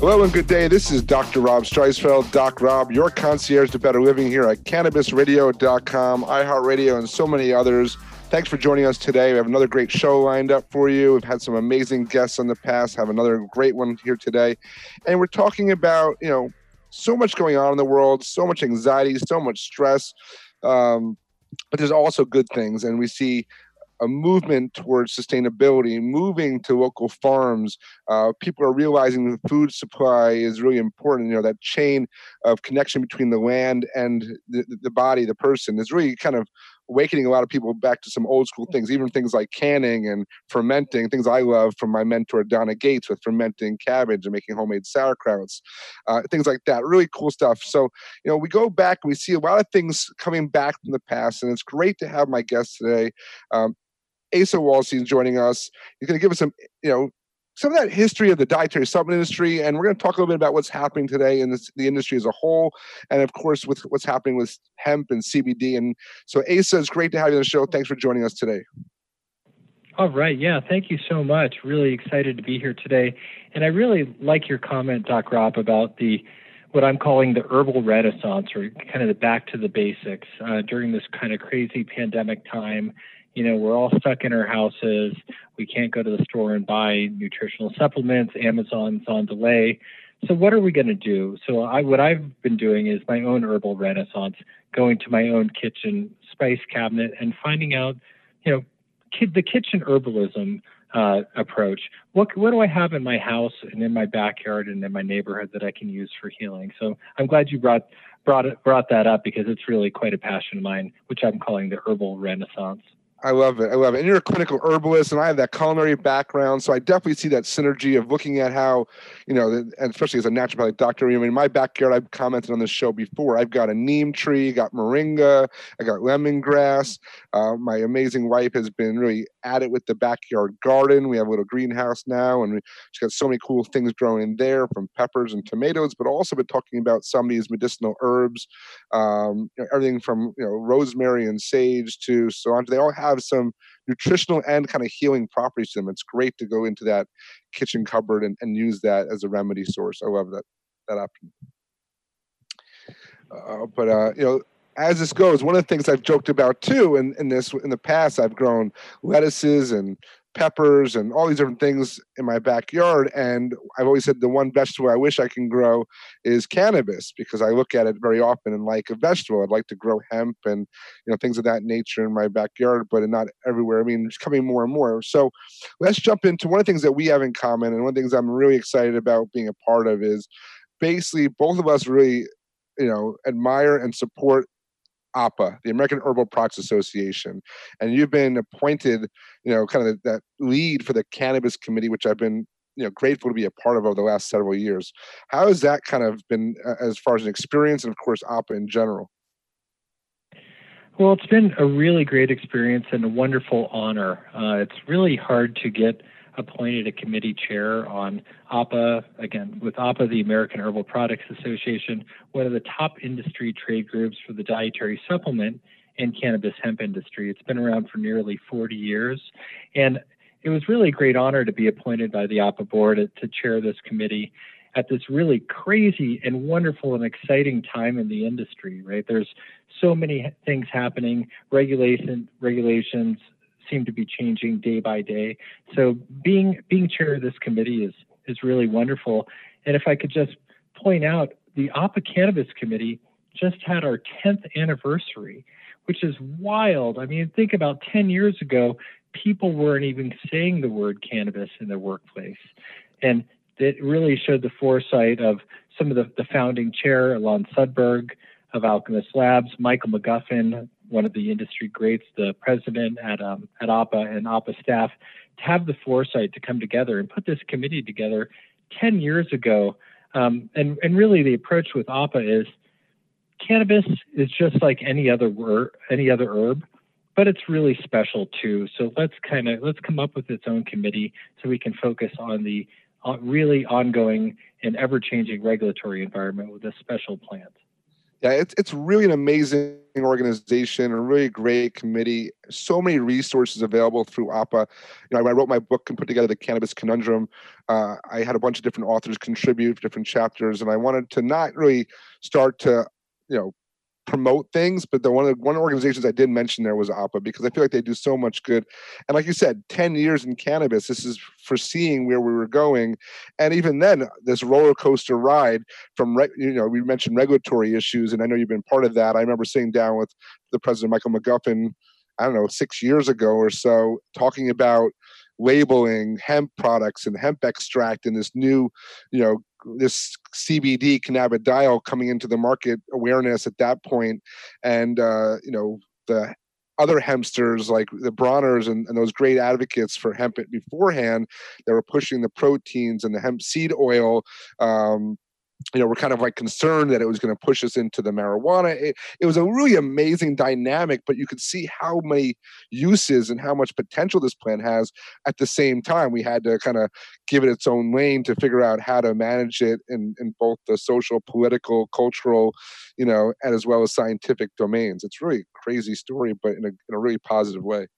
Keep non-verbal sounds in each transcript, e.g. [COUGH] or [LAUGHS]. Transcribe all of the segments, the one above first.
Hello and good day. This is Dr. Rob Streisfeld, Doc Rob, your concierge to better living here at cannabisradio.com, iHeartRadio, and so many others. Thanks for joining us today. We have another great show lined up for you. We've had some amazing guests in the past, have another great one here today. And we're talking about, you know, so much going on in the world, so much anxiety, so much stress. Um, but there's also good things. And we see a movement towards sustainability, moving to local farms. Uh, people are realizing the food supply is really important. You know, that chain of connection between the land and the, the body, the person, is really kind of awakening a lot of people back to some old school things, even things like canning and fermenting, things I love from my mentor Donna Gates with fermenting cabbage and making homemade sauerkrauts, uh, things like that. Really cool stuff. So, you know, we go back and we see a lot of things coming back from the past, and it's great to have my guest today. Um, Asa Waldstein joining us. He's going to give us some, you know, some of that history of the dietary supplement industry, and we're going to talk a little bit about what's happening today in this, the industry as a whole, and of course with what's happening with hemp and CBD. And so, Asa, it's great to have you on the show. Thanks for joining us today. All right. Yeah. Thank you so much. Really excited to be here today. And I really like your comment, Doc Rob, about the what I'm calling the herbal renaissance or kind of the back to the basics uh, during this kind of crazy pandemic time you know, we're all stuck in our houses. We can't go to the store and buy nutritional supplements. Amazon's on delay. So what are we going to do? So I, what I've been doing is my own herbal renaissance, going to my own kitchen spice cabinet and finding out, you know, kid, the kitchen herbalism uh, approach. What what do I have in my house and in my backyard and in my neighborhood that I can use for healing? So I'm glad you brought brought brought that up because it's really quite a passion of mine, which I'm calling the herbal renaissance. I love it. I love it. And you're a clinical herbalist, and I have that culinary background, so I definitely see that synergy of looking at how, you know, and especially as a naturopathic doctor. I mean, my backyard, I've commented on this show before. I've got a neem tree, got moringa, I got lemongrass. Uh, my amazing wife has been really at it with the backyard garden. We have a little greenhouse now, and she's got so many cool things growing in there, from peppers and tomatoes, but also been talking about some of these medicinal herbs, um, you know, everything from you know rosemary and sage to so on. They all have some nutritional and kind of healing properties to them. It's great to go into that kitchen cupboard and, and use that as a remedy source. I love that that option. Uh, but uh, you know, as this goes, one of the things I've joked about too, in, in this in the past, I've grown lettuces and peppers and all these different things in my backyard. And I've always said the one vegetable I wish I can grow is cannabis because I look at it very often and like a vegetable. I'd like to grow hemp and you know things of that nature in my backyard, but not everywhere. I mean, it's coming more and more. So let's jump into one of the things that we have in common, and one of the things I'm really excited about being a part of is basically both of us really you know admire and support AHPA, the American Herbal Products Association, and you've been appointed, you know, kind of that lead for the Cannabis Committee, which I've been, you know, grateful to be a part of over the last several years. How has that kind of been uh, as far as an experience, and of course, AHPA in general? Well, it's been a really great experience and a wonderful honor. Uh, it's really hard to get appointed a committee chair on AHPA, again, with AHPA, the American Herbal Products Association, one of the top industry trade groups for the dietary supplement and cannabis hemp industry. It's been around for nearly 40 years. And it was really a great honor to be appointed by the AHPA board to chair this committee at this really crazy and wonderful and exciting time in the industry, right? There's so many things happening, regulation, regulations, seem to be changing day by day. So being being chair of this committee is is really wonderful. And if I could just point out, the AHPA Cannabis Committee just had our 10th anniversary, which is wild. I mean, think about 10 years ago, people weren't even saying the word cannabis in their workplace. And it really showed the foresight of some of the, the founding chair, Elan Sudberg of Alkemist Labs, Michael McGuffin, one of the industry greats, the president at um, at AHPA and AHPA staff, to have the foresight to come together and put this committee together 10 years ago, um, and, and really the approach with AHPA is cannabis is just like any other word, any other herb, but it's really special too. So let's kind of let's come up with its own committee so we can focus on the uh, really ongoing and ever-changing regulatory environment with a special plant. Yeah, it's it's really an amazing organization, a really great committee. So many resources available through AHPA. You know, I wrote my book and put together the Cannabis Conundrum, uh, I had a bunch of different authors contribute different chapters, and I wanted to not really start to, you know, promote things, but the one of the one of the organizations I did mention there was AHPA because I feel like they do so much good. And like you said, 10 years in cannabis, this is foreseeing where we were going. And even then, this roller coaster ride from you know, we mentioned regulatory issues, and I know you've been part of that. I remember sitting down with the president Michael McGuffin, I don't know, six years ago or so, talking about labeling hemp products and hemp extract and this new, you know, this CBD cannabidiol coming into the market awareness at that point, and uh, you know the other hempsters like the Bronners and, and, those great advocates for hemp beforehand that were pushing the proteins and the hemp seed oil um, you know, we're kind of like concerned that it was going to push us into the marijuana. It, it, was a really amazing dynamic, but you could see how many uses and how much potential this plant has. At the same time, we had to kind of give it its own lane to figure out how to manage it in, in both the social, political, cultural, you know, and as well as scientific domains. It's really a crazy story, but in a, in a really positive way.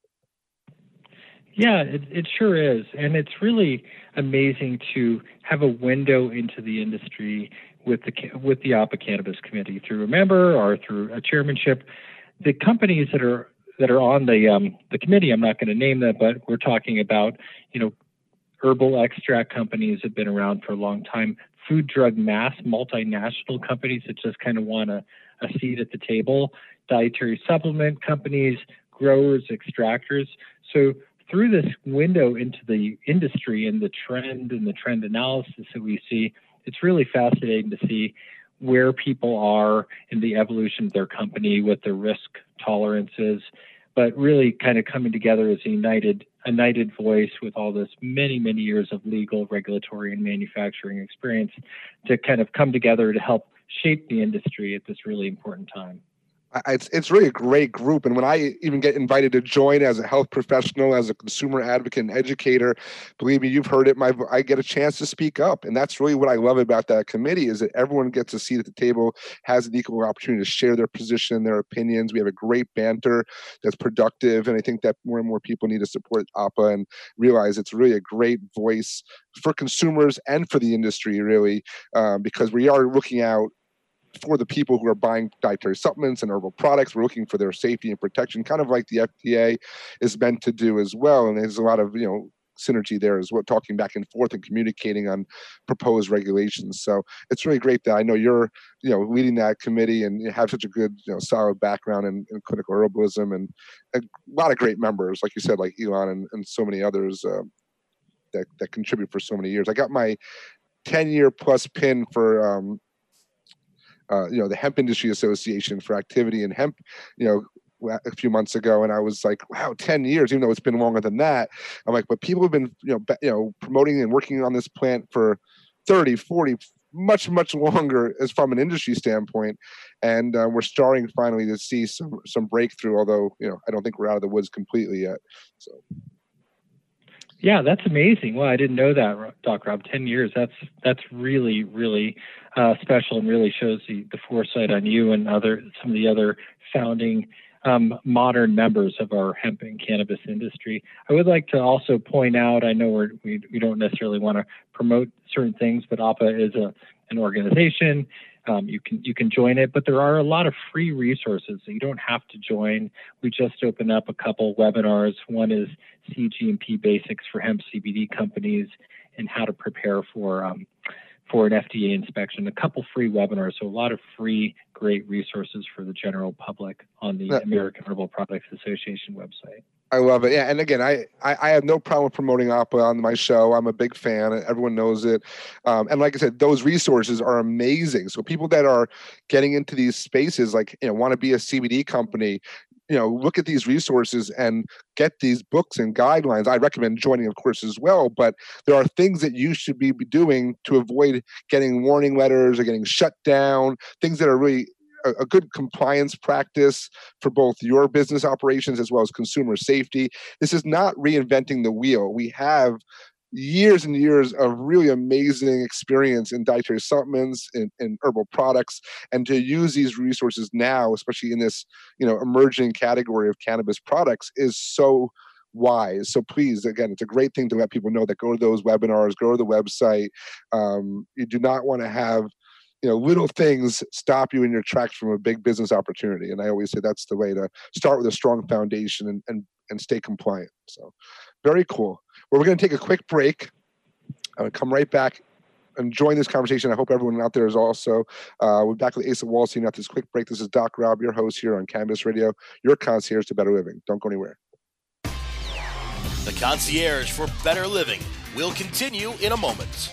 Yeah, it, it sure is. And it's really amazing to have a window into the industry with the with the AHPA Cannabis Committee through a member or through a chairmanship. The companies that are that are on the um, the committee, I'm not going to name them, but we're talking about you know herbal extract companies have been around for a long time, food, drug, mass multinational companies that just kind of want a, a seat at the table, dietary supplement companies, growers, extractors. So through this window into the industry and the trend and the trend analysis that we see, it's really fascinating to see where people are in the evolution of their company, what their risk tolerance is, but really kind of coming together as a united, a united voice with all this many, many years of legal, regulatory, and manufacturing experience to kind of come together to help shape the industry at this really important time it's it's really a great group. And when i even get invited to join as a health professional as a consumer advocate and educator believe me you've heard it my i get a chance to speak up. And that's really what i love about that committee is that everyone gets a seat at the table has an equal opportunity to share their position their opinions. We have a great banter that's productive. And i think that more and more people need to support AHPA and realize it's really a great voice for consumers and for the industry really um, because we are looking out for the people who are buying dietary supplements and herbal products. We're looking for their safety and protection, kind of like the FDA is meant to do as well. And there's a lot of you know synergy there as well, talking back and forth and communicating on proposed regulations. So it's really great that I know you're, you know, leading that committee and you have such a good, you know, solid background in, in clinical herbalism and a lot of great members, like you said, like Elan and, and so many others uh, that that contribute for so many years. I got my 10 year plus pin for um, uh, you know the hemp industry association for activity in hemp you know a few months ago and i was like wow 10 years even though it's been longer than that. I'm like but people have been you know you know promoting and working on this plant for 30 40 much much longer as from an industry standpoint and uh, we're starting finally to see some some breakthrough although you know i don't think we're out of the woods completely yet so yeah, that's amazing. Well, I didn't know that, Doc Rob. Ten years. That's that's really really uh, special and really shows the, the foresight on you and other some of the other founding um, modern members of our hemp and cannabis industry. I would like to also point out. I know we're, we we don't necessarily want to promote certain things, but AHPA is a an organization um, you can you can join it, but there are a lot of free resources. So you don't have to join. We just opened up a couple webinars. One is CGMP basics for hemp CBD companies and how to prepare for um, for an FDA inspection. A couple free webinars, so a lot of free, great resources for the general public on the American Herbal Products Association website. I love it. Yeah, and again, I, I, I have no problem promoting AHPA on my show. I'm a big fan. Everyone knows it. Um, and like I said, those resources are amazing. So people that are getting into these spaces, like you know, want to be a CBD company, you know look at these resources and get these books and guidelines i recommend joining of course as well but there are things that you should be doing to avoid getting warning letters or getting shut down things that are really a, a good compliance practice for both your business operations as well as consumer safety. This is not reinventing the wheel. We have years and years of really amazing experience in dietary supplements and, herbal products and to use these resources now especially in this you know emerging category of cannabis products is so wise. So please again it's a great thing to let people know that go to those webinars go to the website. Um, you do not want to have you know little things stop you in your tracks from a big business opportunity and i always say that's the way to start with a strong foundation and and, and stay compliant so very cool well, we're going to take a quick break. I'm going to come right back and join this conversation. I hope everyone out there is also. Uh, we're back with Asa Waldstein after this quick break. This is Doc Rob, your host here on Cannabis Radio, your concierge to better living. Don't go anywhere. The concierge for better living will continue in a moment.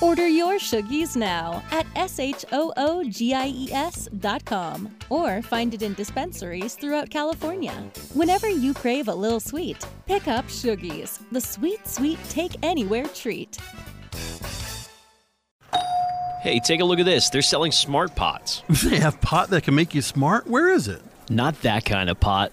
Order your Shoogies now at S-H-O-O-G-I-E-S.com or find it in dispensaries throughout California. Whenever you crave a little sweet, pick up Shoogies, the sweet, sweet take anywhere treat. Hey, take a look at this. They're selling smart pots. [LAUGHS] They have pot that can make you smart? Where is it? Not that kind of pot.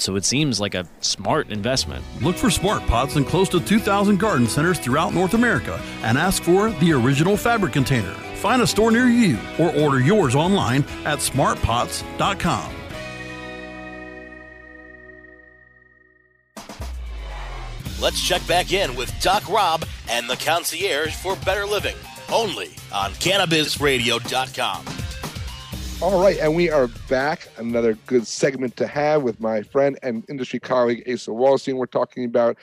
so it seems like a smart investment. Look for smart pots in close to 2,000 garden centers throughout North America and ask for the original fabric container. Find a store near you or order yours online at smartpots.com. Let's check back in with Doc Rob and the concierge for better living, only on cannabisradio.com. All right, and we are back. Another good segment to have with my friend and industry colleague Asa Waldstein. We're talking about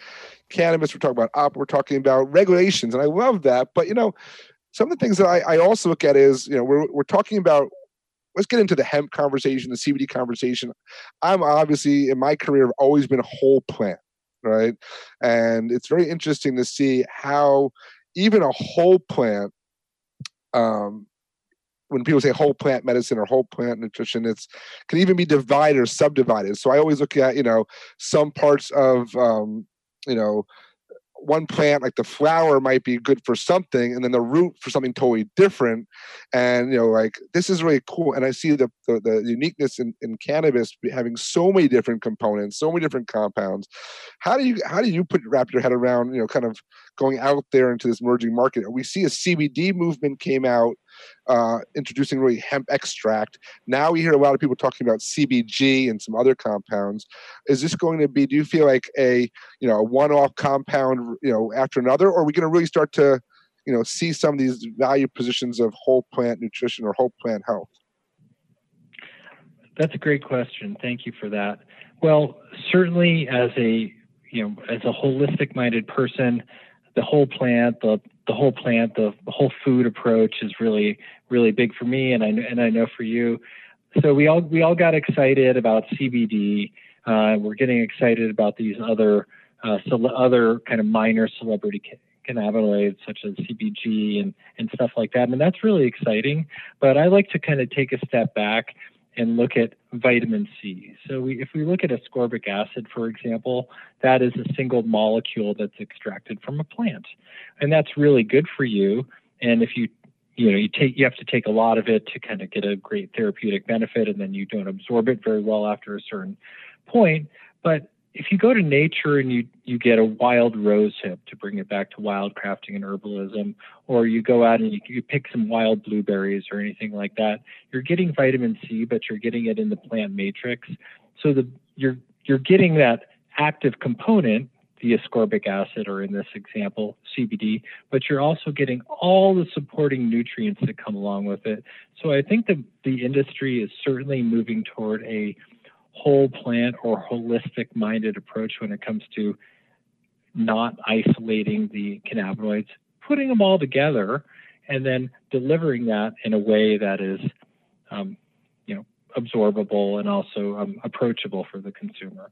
cannabis, we're talking about op, we're talking about regulations, and I love that. But you know, some of the things that I, I also look at is you know we're we're talking about. Let's get into the hemp conversation, the CBD conversation. I'm obviously in my career have always been a whole plant, right? And it's very interesting to see how even a whole plant um, when people say whole plant medicine or whole plant nutrition, it's can even be divided or subdivided. So I always look at you know some parts of um, you know one plant like the flower might be good for something and then the root for something totally different. And you know like this is really cool. And i see the the, the uniqueness in, in cannabis having so many different components so many different compounds. How do you how do you put wrap your head around you know kind of going out there into this emerging market we see a cbd movement came out uh, introducing really hemp extract. Now we hear a lot of people talking about CBG and some other compounds. Is this going to be? Do you feel like a you know a one-off compound you know after another, or are we going to really start to you know see some of these value positions of whole plant nutrition or whole plant health? That's a great question. Thank you for that. Well, certainly as a you know as a holistic minded person, the whole plant, the the whole plant, the, the whole food approach is really really big for me, and I and I know for you. So we all we all got excited about CBD. Uh, we're getting excited about these other uh, other kind of minor celebrity cannabinoids such as CBG and and stuff like that, and that's really exciting. But I like to kind of take a step back and look at vitamin C. So we, if we look at ascorbic acid, for example, that is a single molecule that's extracted from a plant, and that's really good for you. And if you you know you take you have to take a lot of it to kind of get a great therapeutic benefit, and then you don't absorb it very well after a certain point. But if you go to nature and you you get a wild rose hip to bring it back to wild crafting and herbalism, or you go out and you, you pick some wild blueberries or anything like that, you're getting vitamin C, but you're getting it in the plant matrix. So the you're you're getting that active component, the ascorbic acid, or in this example, CBD, but you're also getting all the supporting nutrients that come along with it. So I think that the industry is certainly moving toward a whole plant or holistic minded approach when it comes to not isolating the cannabinoids, putting them all together, and then delivering that in a way that is, um, you know, absorbable and also um, approachable for the consumer.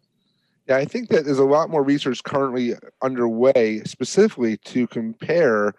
Yeah, I think that there's a lot more research currently underway specifically to compare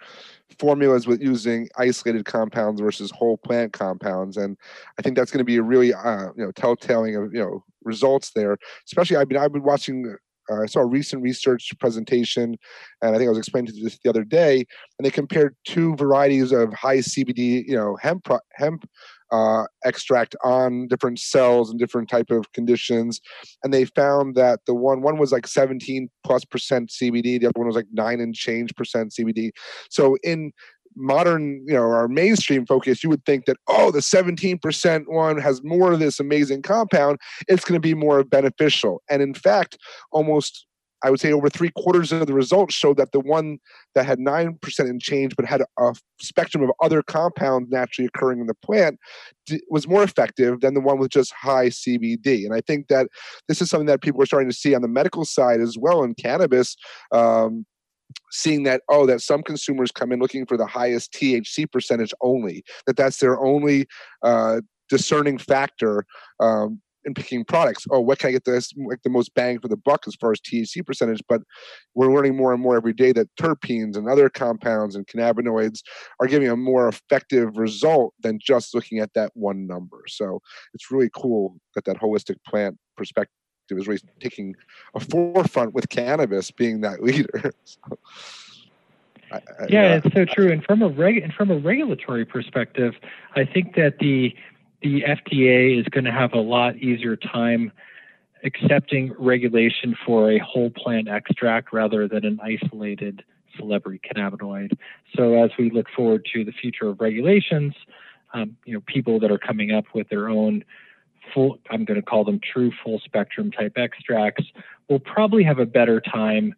formulas with using isolated compounds versus whole plant compounds, and I think that's going to be a really uh, you know telltaling of you know results there. Especially, I've been I've been watching. Uh, I saw a recent research presentation, and I think I was explaining to this the other day, and they compared two varieties of high CBD, you know, hemp hemp uh, extract on different cells and different type of conditions and they found that the one one was like 17 plus percent cbd the other one was like 9 and change percent cbd so in modern you know our mainstream focus you would think that oh the 17% one has more of this amazing compound it's going to be more beneficial and in fact almost I would say over three quarters of the results showed that the one that had 9% in change but had a, spectrum of other compounds naturally occurring in the plant was more effective than the one with just high CBD. And I think that this is something that people are starting to see on the medical side as well in cannabis. Um, seeing that oh that some consumers come in looking for the highest thc percentage only that that's their only uh, discerning factor um, in picking products. Oh, what can I get this like the most bang for the buck as far as THC percentage? But we're learning more and more every day that terpenes and other compounds and cannabinoids are giving a more effective result than just looking at that one number. So it's really cool that that holistic plant perspective is really taking a forefront with cannabis being that leader. [LAUGHS] so. I, I, yeah, it's so true. And from a reg- and from a regulatory perspective, I think that the the FDA is going to have a lot easier time accepting regulation for a whole plant extract rather than an isolated celebrity cannabinoid. So as we look forward to the future of regulations, um, you know, people that are coming up with their own full, I'm going to call them true full spectrum type extracts, will probably have a better time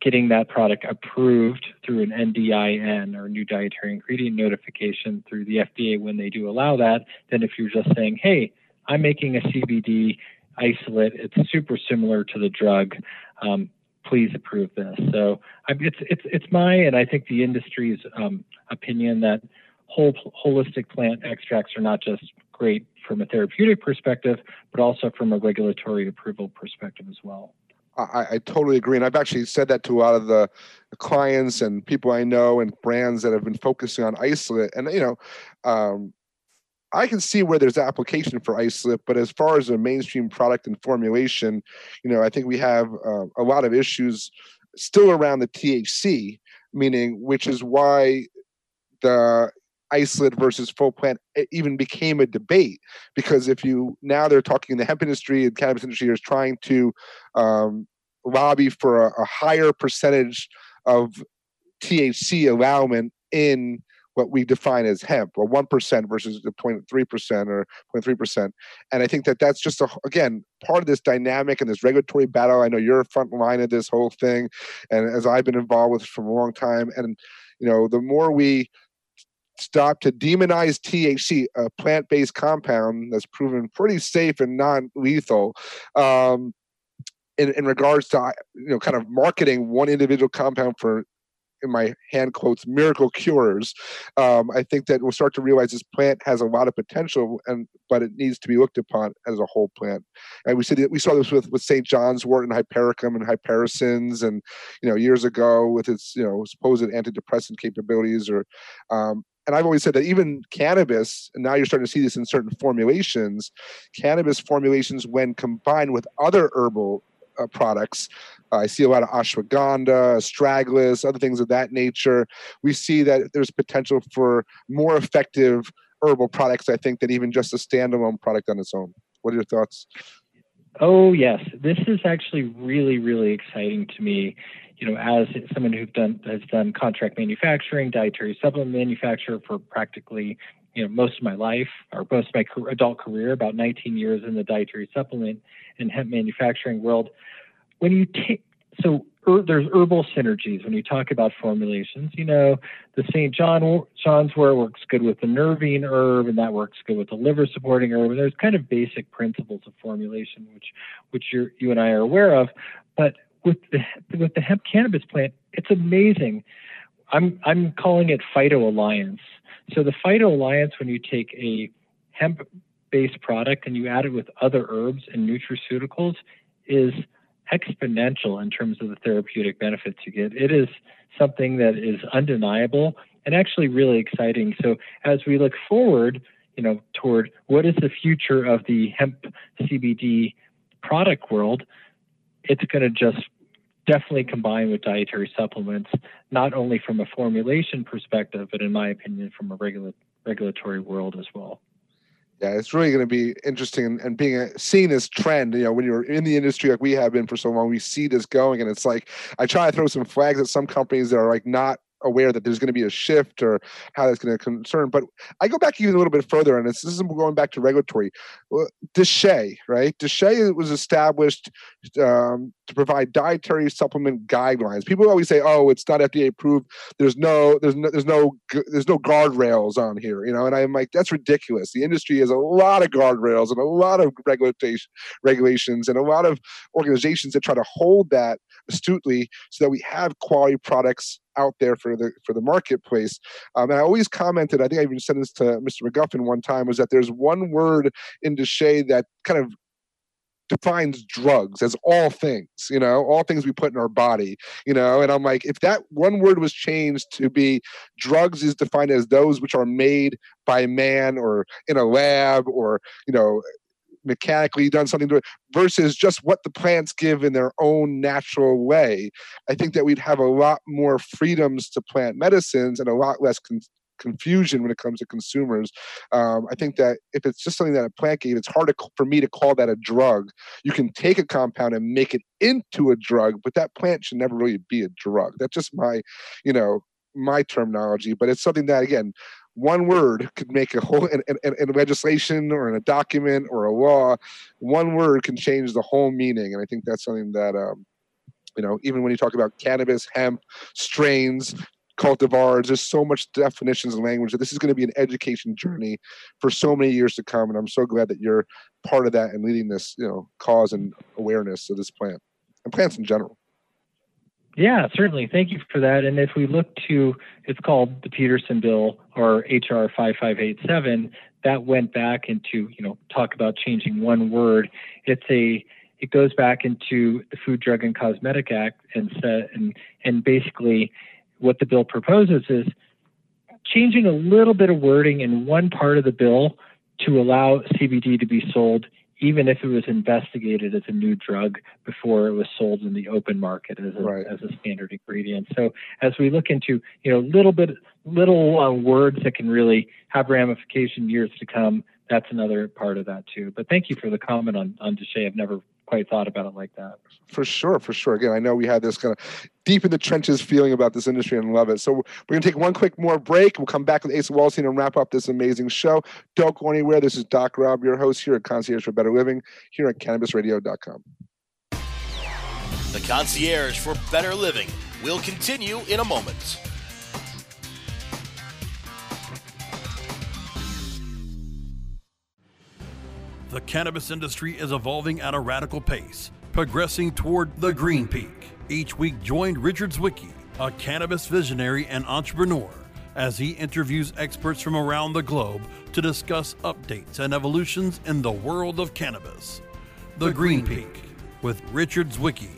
getting that product approved through an NDIN or new dietary ingredient notification through the FDA when they do allow that than if you're just saying, hey, I'm making a CBD isolate. It's super similar to the drug. Um, please approve this. So it's it's it's my and I think the industry's um, opinion that whole holistic plant extracts are not just great from a therapeutic perspective, but also from a regulatory approval perspective as well. I, I, totally agree. And I've actually said that to a lot of the clients and people I know and brands that have been focusing on isolate. And, you know, um, I can see where there's application for isolate, but as far as a mainstream product and formulation, you know, I think we have uh, a lot of issues still around the THC, meaning which is why the isolate versus full plant even became a debate because if you now they're talking in the hemp industry and cannabis industry is trying to um, lobby for a, a, higher percentage of THC allowance in what we define as hemp, or one percent versus the 0.3 percent or 0.3 percent. And I think that that's just a, again part of this dynamic and this regulatory battle. I know you're front line of this whole thing, and as I've been involved with for a long time, and you know the more we stop to demonize THC, a plant based compound that's proven pretty safe and non lethal. Um, in, in regards to you know kind of marketing one individual compound for in my hand quotes miracle cures um, i think that we'll start to realize this plant has a lot of potential and but it needs to be looked upon as a whole plant and we see we saw this with with st john's wort and hypericum and hypericins and you know years ago with its you know supposed antidepressant capabilities or um, and I've always said that even cannabis, and now you're starting to see this in certain formulations, cannabis formulations, when combined with other herbal uh, products, uh, I see a lot of ashwagandha, astragalus, other things of that nature. We see that there's potential for more effective herbal products, I think, than even just a standalone product on its own. What are your thoughts? Oh yes, this is actually really really exciting to me. You know, as someone who done has done contract manufacturing, dietary supplement manufacturer for practically you know most of my life or most of my adult career, about 19 years in the dietary supplement and hemp manufacturing world. When you take so er, there's herbal synergies when you talk about formulations. You know, the St. John John's wort works good with the nervine herb, and that works good with the liver supporting herb. And there's kind of basic principles of formulation, which which you you and I are aware of. But with the with the hemp cannabis plant, it's amazing. I'm I'm calling it Phyto Alliance. So the Phyto Alliance, when you take a hemp based product and you add it with other herbs and nutraceuticals, is exponential in terms of the therapeutic benefits you get. It is something that is undeniable and actually really exciting. So as we look forward, you know, toward what is the future of the hemp CBD product world, it's going to just definitely combine with dietary supplements, not only from a formulation perspective, but in my opinion, from a regula- regulatory world as well. Yeah, it's really going to be interesting and, and being a, seeing this trend. You know, when you're in the industry like we have been for so long, we see this going, and it's like I try to throw some flags at some companies that are like not aware that there's going to be a shift or how that's going to concern. But I go back even a little bit further, and this, is going back to regulatory. DSHEA, right? DSHEA was established um, to provide dietary supplement guidelines. People always say, "Oh, it's not FDA approved. There's no, there's no, there's no, there's no guardrails on here," you know. And I'm like, that's ridiculous. The industry has a lot of guardrails and a lot of regulation, regulations, and a lot of organizations that try to hold that astutely so that we have quality products out there for the for the marketplace. Um, and I always commented, I think I even said this to Mr. McGuffin one time, was that there's one word in DSHEA that kind of defines drugs as all things, you know, all things we put in our body, you know. And I'm like, if that one word was changed to be drugs is defined as those which are made by man or in a lab or, you know, mechanically done something to it versus just what the plants give in their own natural way i think that we'd have a lot more freedoms to plant medicines and a lot less con- confusion when it comes to consumers. Um, I think that if it's just something that a plant gave, it's hard to, for me to call that a drug. You can take a compound and make it into a drug, but that plant should never really be a drug. That's just my, you know, my terminology. But it's something that again, one word could make a whole in, in, in, legislation or in a document or a law one word can change the whole meaning. And i think that's something that um, you know even when you talk about cannabis hemp strains cultivars there's so much definitions and language that this is going to be an education journey for so many years to come. And i'm so glad that you're part of that and leading this you know cause and awareness of this plant and plants in general yeah, certainly. Thank you for that. And if we look to, it's called the Peterson Bill or HR 5587, that went back into, you know, talk about changing one word. It's a, it goes back into the Food, Drug, and Cosmetic Act and set, and and basically what the bill proposes is changing a little bit of wording in one part of the bill to allow CBD to be sold even if it was investigated as a new drug before it was sold in the open market as a, right. as a standard ingredient. So as we look into, you know, little bit, little uh, words that can really have ramification years to come, that's another part of that too. But thank you for the comment on, on DSHEA. I've never quite thought about it like that. For sure, for sure. Again, I know we had this kind of deep in the trenches feeling about this industry and love it. So we're going to take one quick more break. We'll come back with Asa Waldstein and wrap up this amazing show. Don't go anywhere. This is Doc Rob, your host here at Concierge for Better Living here at CannabisRadio.com. The Concierge for Better Living will continue in a moment. The cannabis industry is evolving at a radical pace, progressing toward the green peak. Each week, join Richard Zwicky, a cannabis visionary and entrepreneur, as he interviews experts from around the globe to discuss updates and evolutions in the world of cannabis. The, Green Peak with Richard Zwicky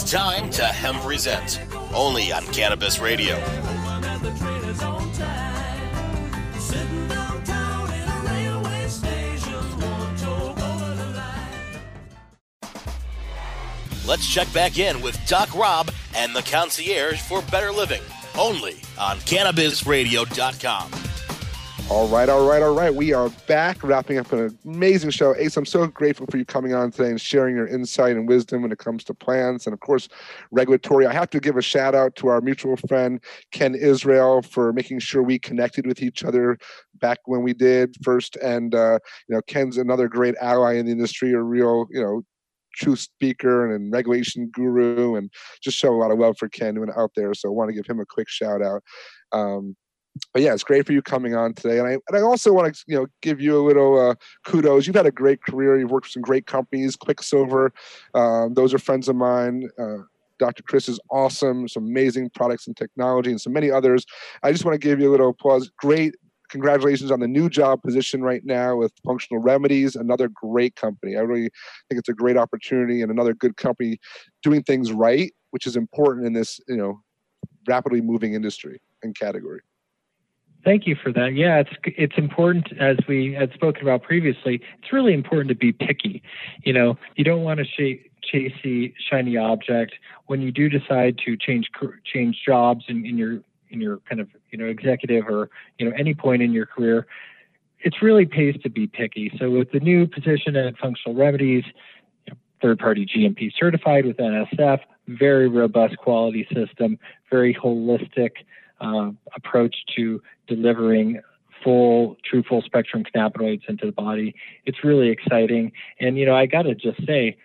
It's time to Hemp Resent, only on Cannabis Radio. Let's check back in with Doc Rob and the concierge for better living, only on CannabisRadio.com. All right, all right, all right. We are back, wrapping up an amazing show. Ace, I'm so grateful for you coming on today and sharing your insight and wisdom when it comes to plants and, of course, regulatory. I have to give a shout out to our mutual friend Ken Israel for making sure we connected with each other back when we did first. And uh, you know, Ken's another great ally in the industry, a real, you know, true speaker and regulation guru, and just show a lot of love for Ken out there. So I want to give him a quick shout out. Um, but yeah, it's great for you coming on today. And I and I also want to you know give you a little uh, kudos. You've had a great career. You've worked with some great companies, Quicksilver. Um, those are friends of mine. Uh, Dr. Chris is awesome. Some amazing products and technology, and so many others. I just want to give you a little applause. Great. Congratulations on the new job position right now with Functional Remedies, another great company. I really think it's a great opportunity and another good company doing things right, which is important in this, you know, rapidly moving industry and category. Thank you for that. Yeah, it's it's important as we had spoken about previously. It's really important to be picky. You know, you don't want to sh- chase the shiny object when you do decide to change change jobs in, in your in your kind of you know executive or you know any point in your career. It's really pays to be picky. So with the new position at Functional Remedies, you know, third party GMP certified with NSF, very robust quality system, very holistic uh, approach to delivering full, true full spectrum cannabinoids into the body. It's really exciting. And, you know, I got to just say,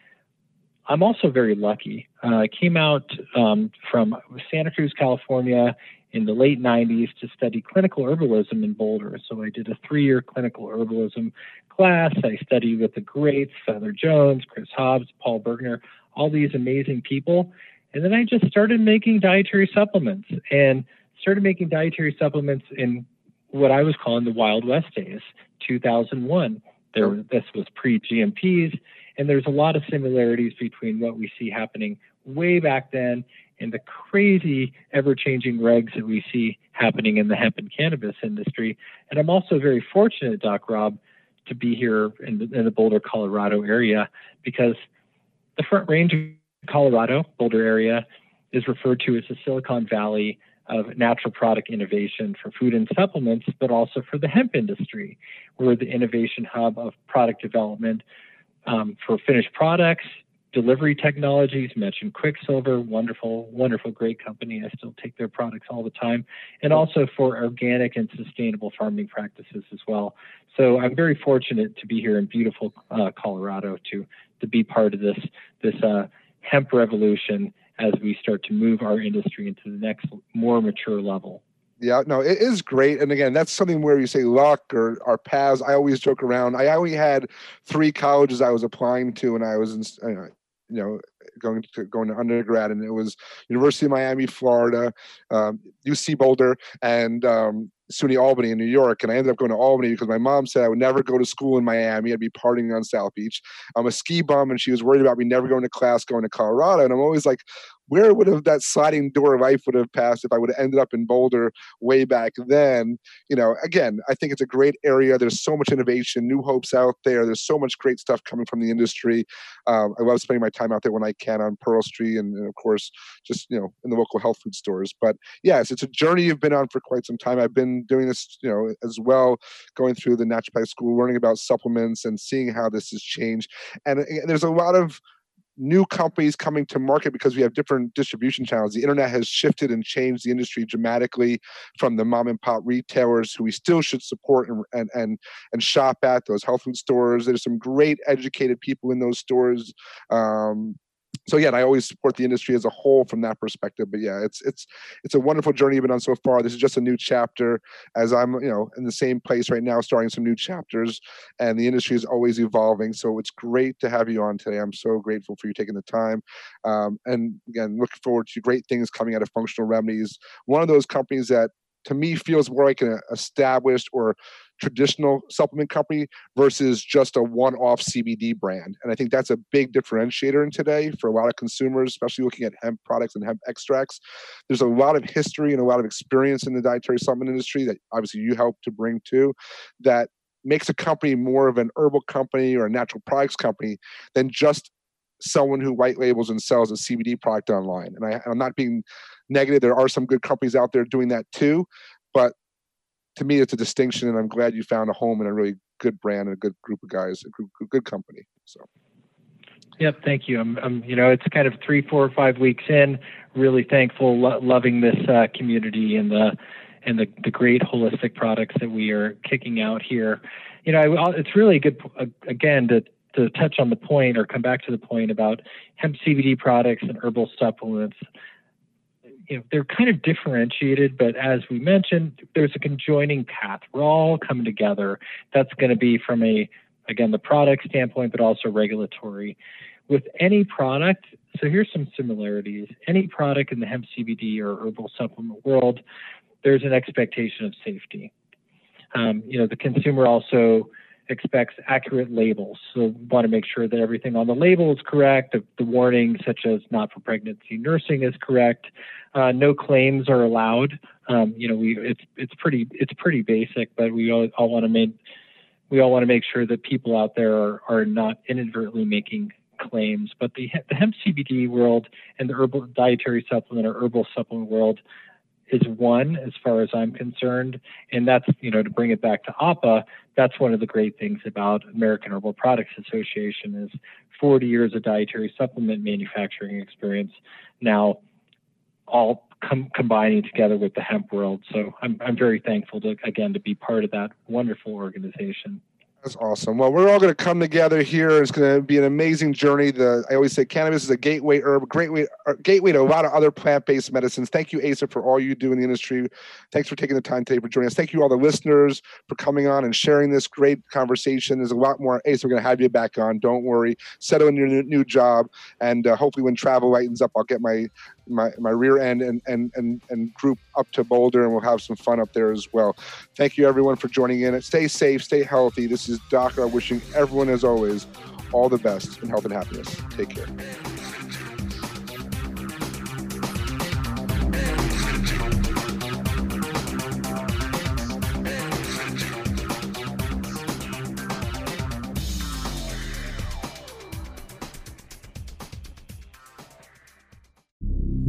I'm also very lucky. Uh, I came out um, from Santa Cruz, California in the late 90s to study clinical herbalism in Boulder. So I did a three year clinical herbalism class. I studied with the greats, Feather Jones, Chris Hobbs, Paul Bergner, all these amazing people. And then I just started making dietary supplements. And started making dietary supplements in what I was calling the Wild West days, 2001. There, this was pre GMPs, and there's a lot of similarities between what we see happening way back then and the crazy, ever changing regs that we see happening in the hemp and cannabis industry. And I'm also very fortunate, Doc Rob, to be here in the, in the Boulder, Colorado area because the Front Range of Colorado, Boulder area, is referred to as the Silicon Valley of natural product innovation for food and supplements, but also for the hemp industry. We're the innovation hub of product development um, for finished products, delivery technologies, mentioned Quicksilver, wonderful, wonderful, great company. I still take their products all the time, and also for organic and sustainable farming practices as well. So I'm very fortunate to be here in beautiful uh, Colorado to to be part of this this uh, hemp revolution as we start to move our industry into the next more mature level. Yeah, no, it is great. And again, that's something where you say luck or our paths. I always joke around. I only had three colleges I was applying to when I was in, you know, going to going to undergrad, and it was University of Miami, Florida, um, UC Boulder, and um, SUNY Albany in New York, and I ended up going to Albany because my mom said I would never go to school in Miami. I'd be partying on South Beach. I'm a ski bum, and she was worried about me never going to class, going to Colorado. And I'm always like, where would have that sliding door of life would have passed if I would have ended up in Boulder way back then? You know, again, I think it's a great area. There's so much innovation, new hopes out there. There's so much great stuff coming from the industry. Um, I love spending my time out there when I can on Pearl Street, and, and, of course, just you know, in the local health food stores. But yes, it's a journey you've been on for quite some time. I've been doing this, you know, as well, going through the naturopath school, learning about supplements, and seeing how this has changed. And, and there's a lot of new companies coming to market because we have different distribution channels. The internet has shifted and changed the industry dramatically from the mom and pop retailers who we still should support and and and, and shop at those health food stores. There's some great educated people in those stores. Um, so again, I always support the industry as a whole from that perspective. But yeah, it's it's it's a wonderful journey you've been on so far. This is just a new chapter as I'm you know in the same place right now, starting some new chapters, and the industry is always evolving. So it's great to have you on today. I'm so grateful for you taking the time, um, and again, looking forward to great things coming out of Functional Remedies. One of those companies that to me feels more like an established or traditional supplement company versus just a one-off CBD brand. And I think that's a big differentiator in today for a lot of consumers, especially looking at hemp products and hemp extracts. There's a lot of history and a lot of experience in the dietary supplement industry that obviously you help to bring to that makes a company more of an herbal company or a natural products company than just someone who white labels and sells a CBD product online. And I, am not being negative. There are some good companies out there doing that too, but to me, it's a distinction, and I'm glad you found a home in a really good brand and a good group of guys, a good, good company. So. Yep, thank you. I'm, I'm, you know, it's kind of three, four, or five weeks in. Really thankful, lo- loving this uh, community and the and the, the great holistic products that we are kicking out here. You know, I, it's really good uh, again to to touch on the point or come back to the point about hemp CBD products and herbal supplements you know they're kind of differentiated but as we mentioned there's a conjoining path. We're all coming together. That's going to be from a again the product standpoint but also regulatory. With any product so here's some similarities. Any product in the hemp cbd or herbal supplement world there's an expectation of safety. Um, you know the consumer also expects accurate labels. So we want to make sure that everything on the label is correct. The, the warning, such as not for pregnancy nursing, is correct. Uh, no claims are allowed. Um, you know, we it's it's pretty it's pretty basic, but we all, all want to make we all want to make sure that people out there are, are not inadvertently making claims. But the the hemp CBD world and the herbal dietary supplement or herbal supplement world is one as far as I'm concerned. And that's, you know, to bring it back to AHPA, that's one of the great things about American Herbal Products Association is 40 years of dietary supplement manufacturing experience now all com- combining together with the hemp world. So I'm, I'm very thankful to, again, to be part of that wonderful organization. That's awesome. Well, we're all going to come together here. It's going to be an amazing journey. The I always say cannabis is a gateway herb, great way, uh, gateway to a lot of other plant-based medicines. Thank you, Asa, for all you do in the industry. Thanks for taking the time today for joining us. Thank you all the listeners for coming on and sharing this great conversation. There's a lot more. Asa, we're going to have you back on. Don't worry. Settle in your new job, and uh, hopefully, when travel lightens up, I'll get my my, my rear end and, and, and, and group up to Boulder, and we'll have some fun up there as well. Thank you, everyone, for joining in. Stay safe, stay healthy. This is Doc. wishing everyone, as always, all the best in health and happiness. Take care.